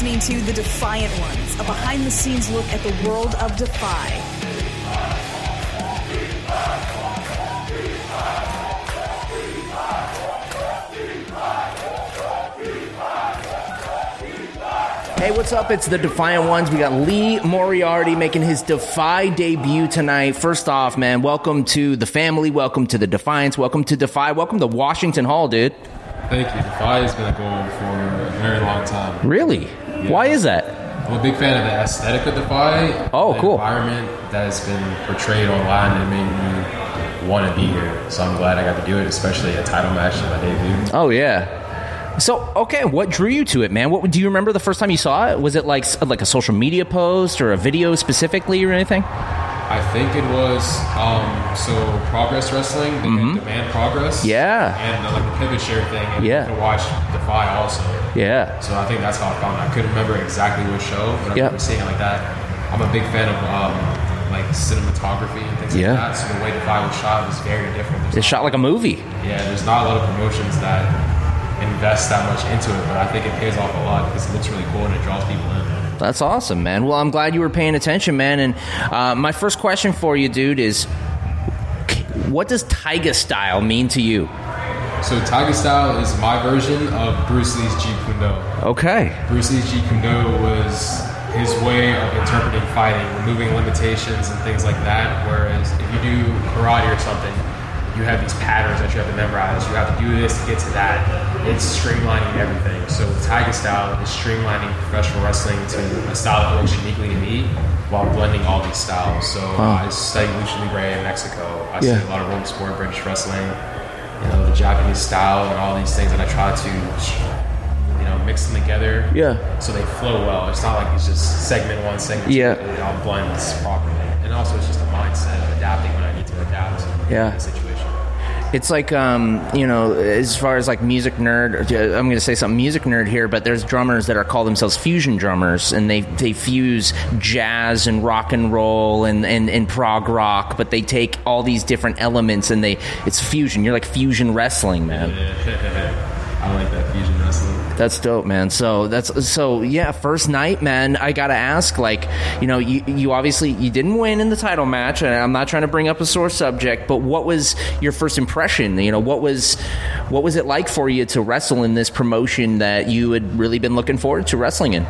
listening to The Defyant Ones, a behind the scenes look at the world of Defy. Hey, what's up? It's the Defyant Ones. We got Lee Moriarty making his Defy debut tonight. First off, man, welcome to the family. Welcome to the Defiance. Welcome to Defy. Welcome to Washington Hall, dude. Thank you. Defy has been a goal for a very long time. Really? Why is that? I'm a big fan of the aesthetic of Defy. Oh, the cool. environment that has been portrayed online and made me want to be here. So I'm glad I got to do it, especially a title match in my debut. Oh yeah. So okay, what drew you to it, man? What do you remember the first time you saw it? Was it like like a social media post or a video specifically or anything? I think it was um, so Progress Wrestling, they had Demand Progress, Mm-hmm. Yeah. and uh, like the PivotShare thing, and Yeah. could watch Defy also. Yeah. So I think that's how I found it. I couldn't remember exactly which show, but I Yeah. remember seeing it like that. I'm a big fan of um, like cinematography and things Yeah. like that. So the way Defy was shot was very different. There's It's shot like a movie. yeah, there's not a lot of promotions that invest that much into it, but I think it pays off a lot because it looks really cool and it draws people in. That's awesome, man. Well, I'm glad you were paying attention, man. And uh, my first question for you, dude, is what does Taiga style mean to you? So Tiger Style is my version of Bruce Lee's Jeet Kune Do. Okay. Bruce Lee's Jeet Kune Do was his way of interpreting fighting, removing limitations and things like that. Whereas if you do karate or something, you have these patterns that you have to memorize. You have to do this to get to that. It's streamlining everything. So the Tiger Style is streamlining professional wrestling to a style that works uniquely to me while blending all these styles. So I studied Lucha Libre in Mexico. I Yeah. studied a lot of Rome sport, British wrestling, you know, the Japanese style and all these things. And I try to you know, mix them together. Yeah. So they flow well. It's not like it's just segment one, segment Yeah. two. It all blends properly. And also, it's just a mindset of adapting when I need to adapt Yeah. It's like, um, you know, as far as like music nerd, I'm going to say something music nerd here, but there's drummers that are called themselves fusion drummers, and they, they fuse jazz and rock and roll and, and, and prog rock, but they take all these different elements and they it's fusion. You're like fusion wrestling, man. That's dope, man. So that's so yeah. First night, man. I gotta ask, like, you know, you you obviously you didn't win in the title match, and I'm not trying to bring up a sore subject, but what was your first impression? You know, what was what was it like for you to wrestle in this promotion that you had really been looking forward to wrestling in?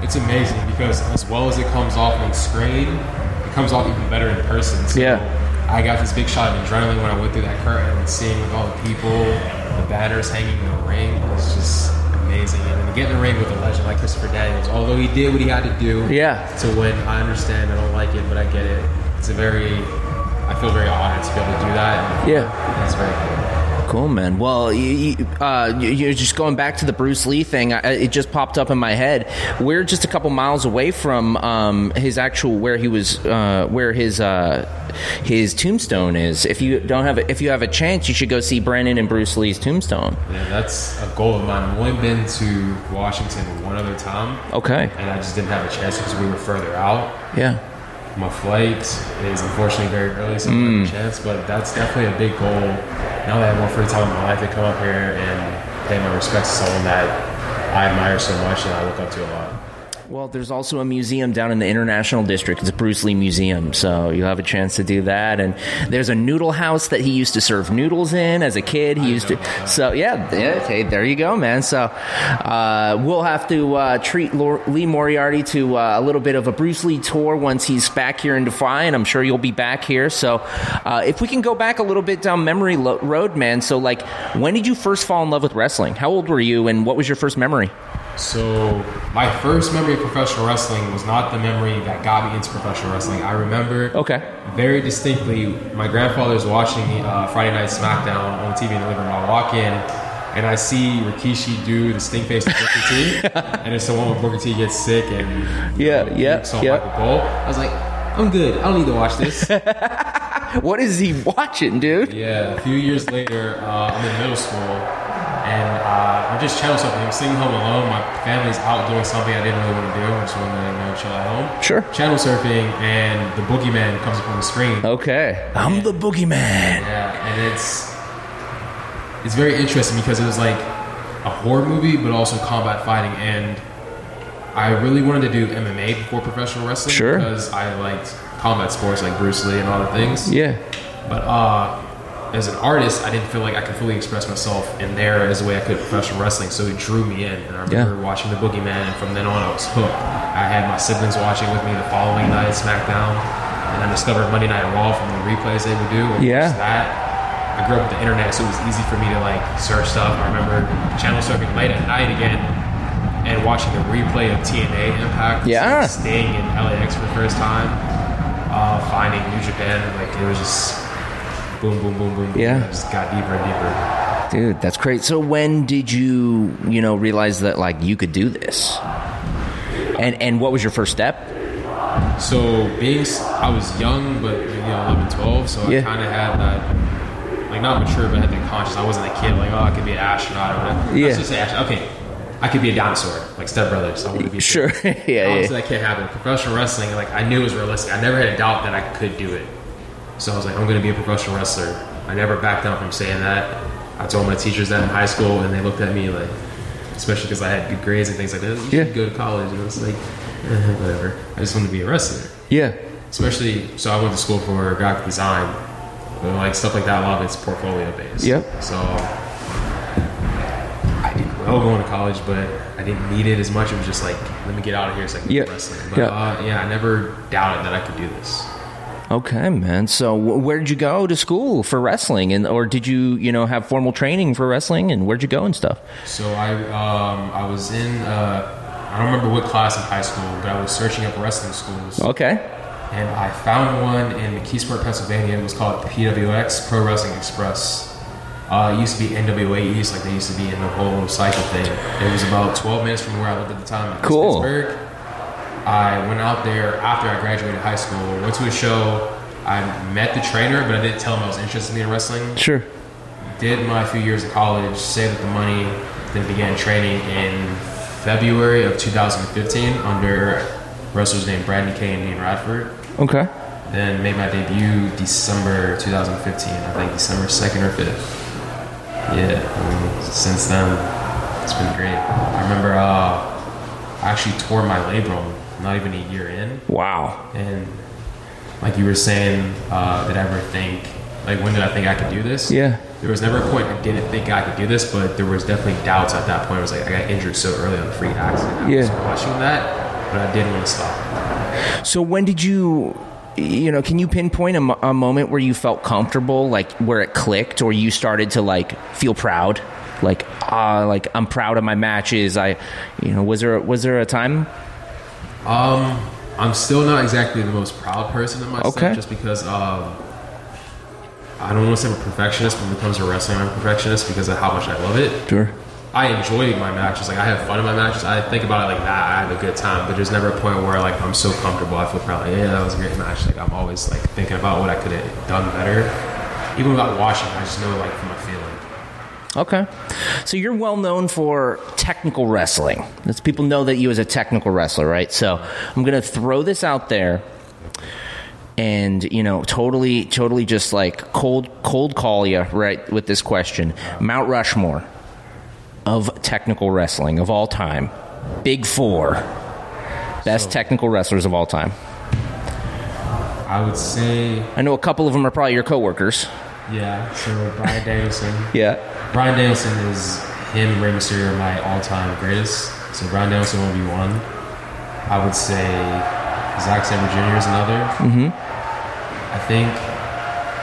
It's amazing because as well as it comes off on screen, it comes off even better in person. So Yeah. I got this big shot of adrenaline when I went through that curtain and seeing all the people, the banners hanging in the ring. It's just amazing. And to get in the ring with a legend like Christopher Daniels, although he did what he had to do Yeah. to win, I understand. I don't like it, but I get it. It's a very, I feel very honored to be able to do that. Yeah. It's very cool. Cool, man. Well, you, you, uh, you- you're just going back to the Bruce Lee thing. I, it just popped up in my head. We're just a couple miles away from um, his actual where he was, uh, where his uh, his tombstone is. If you don't have, a, if you have a chance, you should go see Brandon and Bruce Lee's tombstone. Yeah, that's a goal of mine. I've only been to Washington one other time. Okay. And I just didn't have a chance because we were further out. Yeah. My flight is unfortunately very early, so I don't have a mm. chance. But that's definitely a big goal. Now that I have more free time in my life, to come up here and pay my respects to someone that I admire so much and I look up to a lot. Well, there's also a museum down in the International District. It's a Bruce Lee Museum, so you'll have a chance to do that. And there's a noodle house that he used to serve noodles in as a kid. He used to. So yeah, yeah, okay, there you go, man. So uh, we'll have to uh, treat Lee Moriarty to uh, a little bit of a Bruce Lee tour once he's back here in Defy, and I'm sure you'll be back here. So uh, if we can go back a little bit down memory lo- road, man. So like, when did you first fall in love with wrestling? How old were you, and what was your first memory? So my first memory of professional wrestling was not the memory that got me into professional wrestling. I remember Okay. very distinctly my grandfather's watching uh, Friday Night SmackDown on TV in the living room. I walk in and I see Rikishi do the stink face to Booker T, and it's the one where Booker T gets sick and Yeah, yeah, so yeah. Michael Cole. I was like, I'm good. I don't need to watch this. What is he watching, dude? Yeah, a few years later, uh, I'm in middle school, and uh, I'm just channel surfing. I'm sitting home alone. My family's out doing something I didn't really want to do. I just wanted to you know, chill at home. Sure. Channel surfing, and the boogeyman comes up on the screen. Okay. I'm the boogeyman. Yeah, and it's it's very interesting because it was like a horror movie, but also combat fighting. And I really wanted to do MMA before professional wrestling Sure. because I liked combat sports like Bruce Lee and all the things. Yeah. But uh, as an artist, I didn't feel like I could fully express myself in there as the way I could professional wrestling. So it drew me in, and I remember Yeah. watching the Boogeyman, and from then on, I was hooked. I had my siblings watching with me the following night at SmackDown, and I discovered Monday Night Raw from the replays they would do. and Yeah. that. I grew up with the internet, so it was easy for me to like search stuff. I remember channel surfing late at night again. And watching the replay of TNA Impact, Yeah. staying in LAX for the first time, uh, finding New Japan, like it was just boom, boom, boom, boom. Yeah. It just got deeper and deeper. Dude, that's great. So when did you, you know, realize that like you could do this? And and what was your first step? So being, I was young, but you know, 11, 12, so Yeah. I kind of had that, like not mature, but I had the conscious. I wasn't a kid like, oh, I could be an astronaut or whatever. Yeah. Let's just. Okay, I could be a dinosaur, like Step Brothers. I want to be Sure. yeah, Obviously, yeah. that can't happen. Professional wrestling, like I knew it was realistic. I never had a doubt that I could do it. So I was like, I'm going to be a professional wrestler. I never backed down from saying that. I told my teachers that in high school, and they looked at me like, especially because I had good grades and things like that. You should Yeah. go to college, and it's like, eh, whatever. I just want to be a wrestler. Yeah. Especially, so I went to school for graphic design, but like stuff like that. A lot of it's portfolio based. Yep. So I did well going to college, but I didn't need it as much. It was just like, let me get out of here so I can Yeah. do wrestling. But Yeah. Uh, yeah, I never doubted that I could do this. Okay, man. So wh- where did you go to school for wrestling and or did you, you know, have formal training for wrestling and where'd you go and stuff? So I um, I was in uh, I don't remember what class in high school, but I was searching up wrestling schools, Okay. and I found one in McKeesport, Pennsylvania. It was called PWX Pro Wrestling Express. Uh, it used to be NWA East, like they used to be in the whole cycle thing. It was about 12 minutes from where I lived at the time, in Cool. Pittsburgh. I went out there after I graduated high school, went to a show. I met the trainer, but I didn't tell him I was interested in wrestling Sure. did my few years of college, saved up the money, then began training in February of 2015 under wrestlers named Brandon Kay and Dean Radford. Okay. Then made my debut December 2015, I think December 2nd or 5th. Yeah, I mean, since then, it's been great. I remember uh, I actually tore my labrum not even a year in. Wow. And like you were saying, uh, did I ever think, like, when did I think I could do this? Yeah. There was never a point I didn't think I could do this, but there was definitely doubts at that point. It was like I got injured so early on a freak accident. I was Yeah. questioning that, but I didn't want to stop. So when did you you know, can you pinpoint a, a moment where you felt comfortable, like where it clicked, or you started to like feel proud, like ah, like I'm proud of my matches. I, you know, was there was there a time? Um, I'm still not exactly the most proud person in myself, Okay. just because um, I don't want to say I'm a perfectionist, but when it comes to wrestling, I'm a perfectionist because of how much I love it. Sure. I enjoy my matches. Like I have fun in my matches. I think about it like that. I have a good time. But there's never a point where like I'm so comfortable. I feel proud. Like, yeah, that was a great match. Like I'm always like thinking about what I could have done better. Even without watching, I just know like from my feeling. Okay. So you're well known for technical wrestling. That's people know that you as a technical wrestler, right? So I'm going to throw this out there and, you know, totally totally just like cold cold call you right with this question. Mount Rushmore of technical wrestling of all time. Big 4. Best technical wrestlers of all time. I would say, I know a couple of them are probably your coworkers. yeah. So Bryan Danielson. Yeah. Bryan Danielson is him and Rey Mysterio are my all-time greatest. So Bryan Danielson will be one. I would say Zack Sabre Jr. is another. Mm-hmm. I think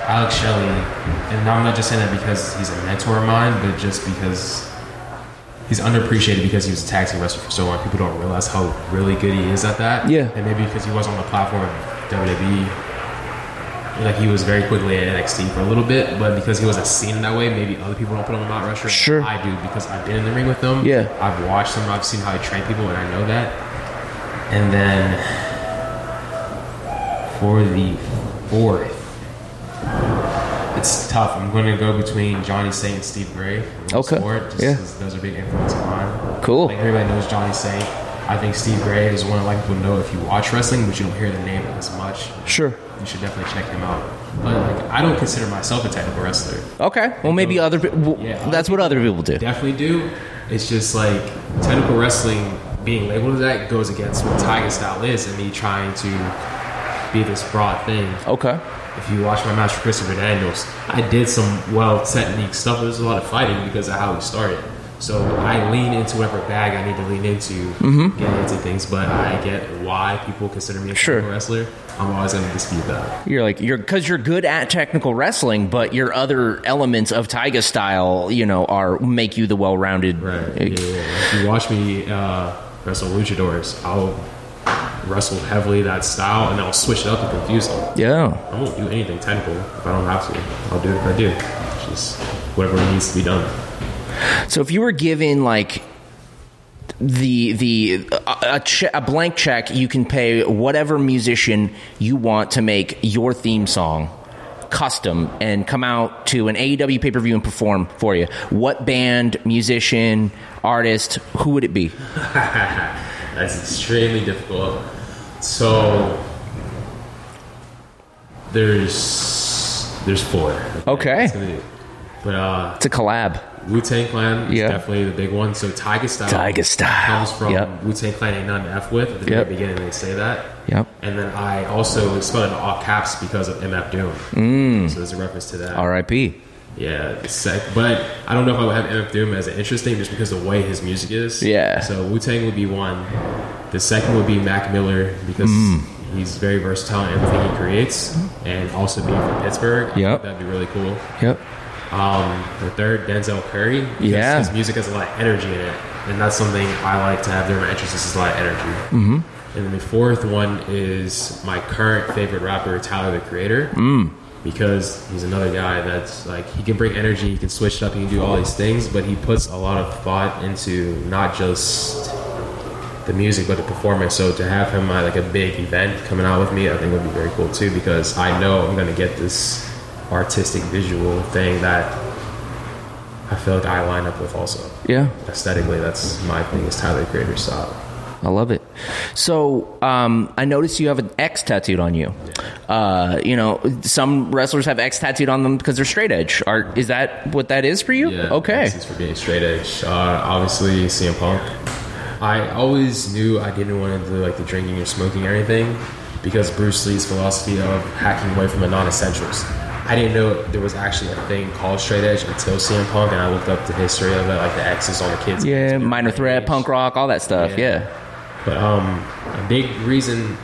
Alex Shelley, and I'm not just saying that because he's a mentor of mine, but just because he's underappreciated because he was a tag team wrestler for so long. People don't realize how really good he is at that. Yeah. And maybe because he was on the platform of WWE, like he was very quickly at NXT for a little bit, but because he wasn't seen that way, maybe other people don't put him on Mount Rushmore. Sure. I do because I've been in the ring with them. Yeah. I've watched him. I've seen how he trained people, and I know that. And then for the fourth, it's tough. I'm going to go between Johnny Saint and Steve Grey. Okay. Sport, just Yeah. those are big influences of mine. Cool. Like everybody knows Johnny Saint. I think Steve Grey is one of like people know if you watch wrestling, but you don't hear the name as much. Sure. You should definitely check him out. But like, I don't consider myself a technical wrestler. Okay. Well, maybe other people. Yeah. That's what other people do. Definitely do. It's just like technical wrestling being labeled that goes against what Tiger style is and me trying to be this broad thing. Okay. If you watch my match with Christopher Daniels, I did some well technique stuff. There was a lot of fighting because of how we started. So I lean into whatever bag I need to lean into, Mm-hmm. get into things. But I get why people consider me a Sure. technical wrestler. I'm always going to dispute that. You're like you're because you're good at technical wrestling, but your other elements of Taiga style, you know, are make you the well-rounded. Right. Yeah, yeah, yeah. If you watch me uh, wrestle luchadors, I'll wrestle heavily that style, and then I'll switch it up to confuse them. Yeah. I won't do anything technical if I don't have to. I'll do it if I do. It's just whatever needs to be done. So if you were given like the the a, a, che- a blank check, you can pay whatever musician you want to make your theme song custom and come out to an AEW pay per view and perform for you. What band, musician, artist, who would it be? That's extremely difficult. So there's there's four. Okay. Be- But uh, It's a collab. Wu Tang Clan is definitely the big one. So Tiger Style, Tiger Style. comes from Yep. Wu Tang Clan ain't nothing to f with. At the Yep. very beginning, they say that. Yep. And then I also spelled it in all caps because of MF Doom. Mm. So there's a reference to that. R.I.P. Yeah, sec- but I don't know if I would have MF Doom as interesting just because of the way his music is. Yeah. So Wu Tang would be one. The second would be Mac Miller because Mm. he's very versatile in everything he creates, and also being from Pittsburgh. Yep. that'd be really cool. Yep. Um, the third, Denzel Curry. because Yeah. his music has a lot of energy in it, and that's something I like to have during my entrances. Is a lot of energy. Mm-hmm. And then the fourth one is my current favorite rapper, Tyler the Creator, mm. because he's another guy that's like he can bring energy, he can switch it up, he can do all these things, but he puts a lot of thought into not just the music but the performance. So to have him at like a big event coming out with me, I think would be very cool too because I know I'm gonna get this artistic visual thing that I feel like I line up with also. Yeah. Aesthetically, that's my thing is Tyler Creator style. I love it. So um, I noticed you have an X tattooed on you. Uh, you know, some wrestlers have X tattooed on them because they're straight edge. Are is that what that is for you? Yeah, okay. For being straight edge. Uh, obviously, CM Punk. I always knew I didn't want to do like the drinking or smoking or anything because Bruce Lee's philosophy of hacking away from the non-essentials. I didn't know there was actually a thing called straight edge until CM Punk, and I looked up the history of it, like the X's on the kids. Yeah, minor threat, punk rock, all that stuff. Yeah. Yeah. But um, a big reason,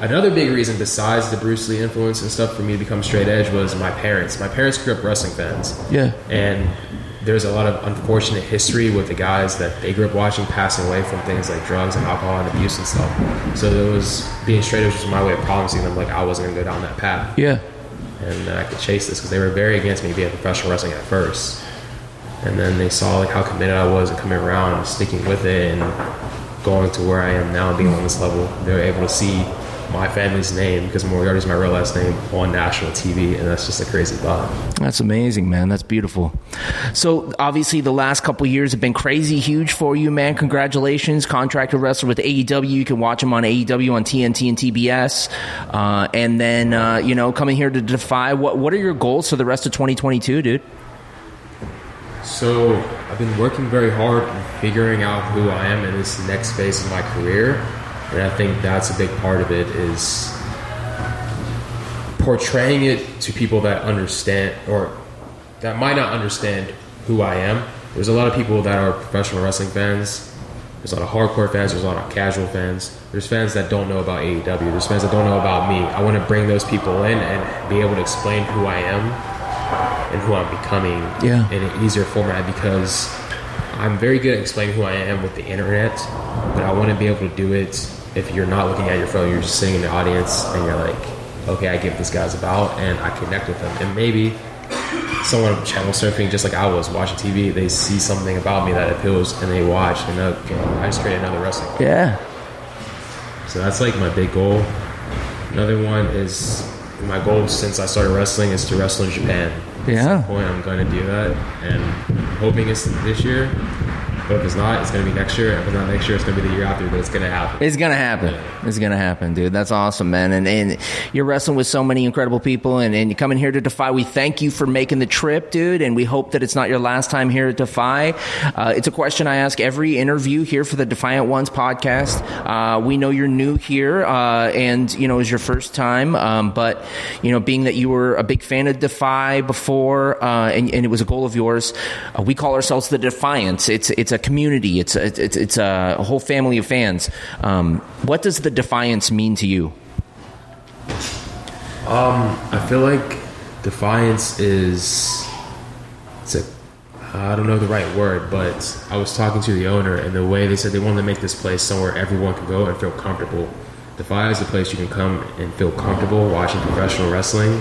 another big reason besides the Bruce Lee influence and stuff for me to become straight edge was my parents. My parents grew up wrestling fans. Yeah. And there's a lot of unfortunate history with the guys that they grew up watching passing away from things like drugs and alcohol and abuse and stuff. So it was being straight edge was my way of promising them like I wasn't gonna go down that path Yeah. And that I could chase this because they were very against me being professional wrestling at first. And then they saw like how committed I was and coming around and sticking with it and going to where I am now, being on this level. They were able to see my family's name because Moriarty is my real last name on national TV, and that's just a crazy thought. That's amazing, man. That's beautiful. So obviously, the last couple years have been crazy huge for you, man. Congratulations, contracted wrestler with AEW. You can watch him on AEW on TNT and TBS, uh, and then uh, you know coming here to Defy. What what are your goals for the rest of 2022, dude? So I've been working very hard figuring out who I am in this next phase of my career, and I think that's a big part of it is portraying it to people that understand or that might not understand who I am. There's a lot of people that are professional wrestling fans. There's a lot of hardcore fans. There's a lot of casual fans. There's fans that don't know about AEW. There's fans that don't know about me. I want to bring those people in and be able to explain who I am and who I'm becoming Yeah. in an easier format because I'm very good at explaining who I am with the internet, but I want to be able to do it if you're not looking at your phone, you're just sitting in the audience and you're like, okay, I get what this guy's about and I connect with them. And maybe someone channel surfing just like I was watching TV, they see something about me that appeals and they watch and okay, I just create another wrestling. Yeah. So that's like my big goal. Another one is my goal since I started wrestling is to wrestle in Japan. At Yeah. some point, I'm going to do that, and I'm hoping it's this year. But if it's not, it's going to be next year. If it's not next year, it's going to be the year after. But it's going to happen. It's gonna happen. It's gonna happen, dude. That's awesome, man. And and you're wrestling with so many incredible people, and, and you're coming here to Defy. We thank you for making the trip, dude. And we hope that it's not your last time here at Defy. Uh, it's a question I ask every interview here for the Defyant Ones podcast. Uh, we know you're new here, uh, and you know it's your first time. Um, but you know, being that you were a big fan of Defy before, uh, and, and it was a goal of yours, uh, we call ourselves the Defiance. It's it's a community. It's a, it's it's a whole family of fans. Um, what does the Defiance mean to you? I feel like defiance is it's a I don't know the right word, but I was talking to the owner and the way they said they wanted to make this place somewhere everyone can go and feel comfortable. Defy is a place you can come and feel comfortable watching professional wrestling.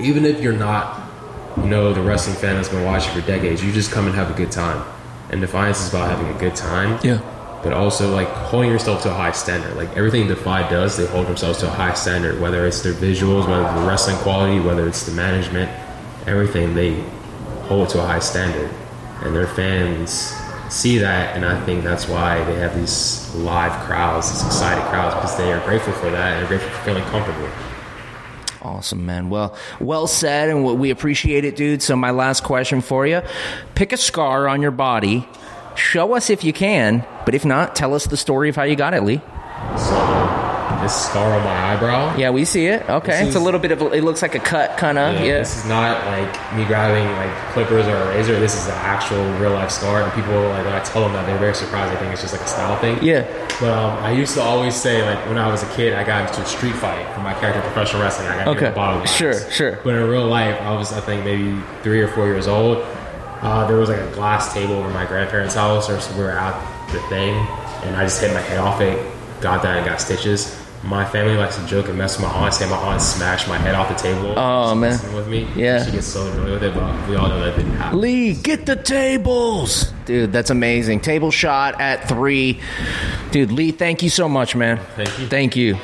Even if you're not, you know, the wrestling fan that's been watching for decades, you just come and have a good time. And Defiance is about having a good time. Yeah. But also like holding yourself to a high standard. Like everything Defy does, they hold themselves to a high standard. Whether it's their visuals, whether it's the wrestling quality, whether it's the management, everything they hold to a high standard. And their fans see that and I think that's why they have these live crowds, these excited crowds, because they are grateful for that and they're grateful for feeling comfortable. Awesome, man. Well, well said, and we appreciate it, dude. So, my last question for you: Pick a scar on your body. Show us if you can, but if not, tell us the story of how you got it, Lee. This scar on my eyebrow. Yeah, we see it. Okay, This it's a is- little bit of. A, it looks like a cut, kind of. Yeah. This is not like me grabbing like clippers or a razor. This is an actual real life scar. And people like when I tell them that they're very surprised. I think it's just like a style thing. Yeah. But um, I used to always say like when I was a kid, I got into a street fight for my character in professional wrestling. I got hit Okay. with a bottle glass. Sure, sure. But in real life, I was I think maybe three or four years old. Uh, there was like a glass table over my grandparents' house, or so we were at the thing, and I just hit my head off it. Got that and got stitches. My family likes to joke and mess with my aunt, say my aunt smashed my head off the table. Oh, man. with me. Yeah. she gets so annoyed with it, but we all know that didn't happen. Lee, get the tables, dude. That's amazing. Table shot at three, dude. Lee, thank you so much, man. Thank you. Thank you.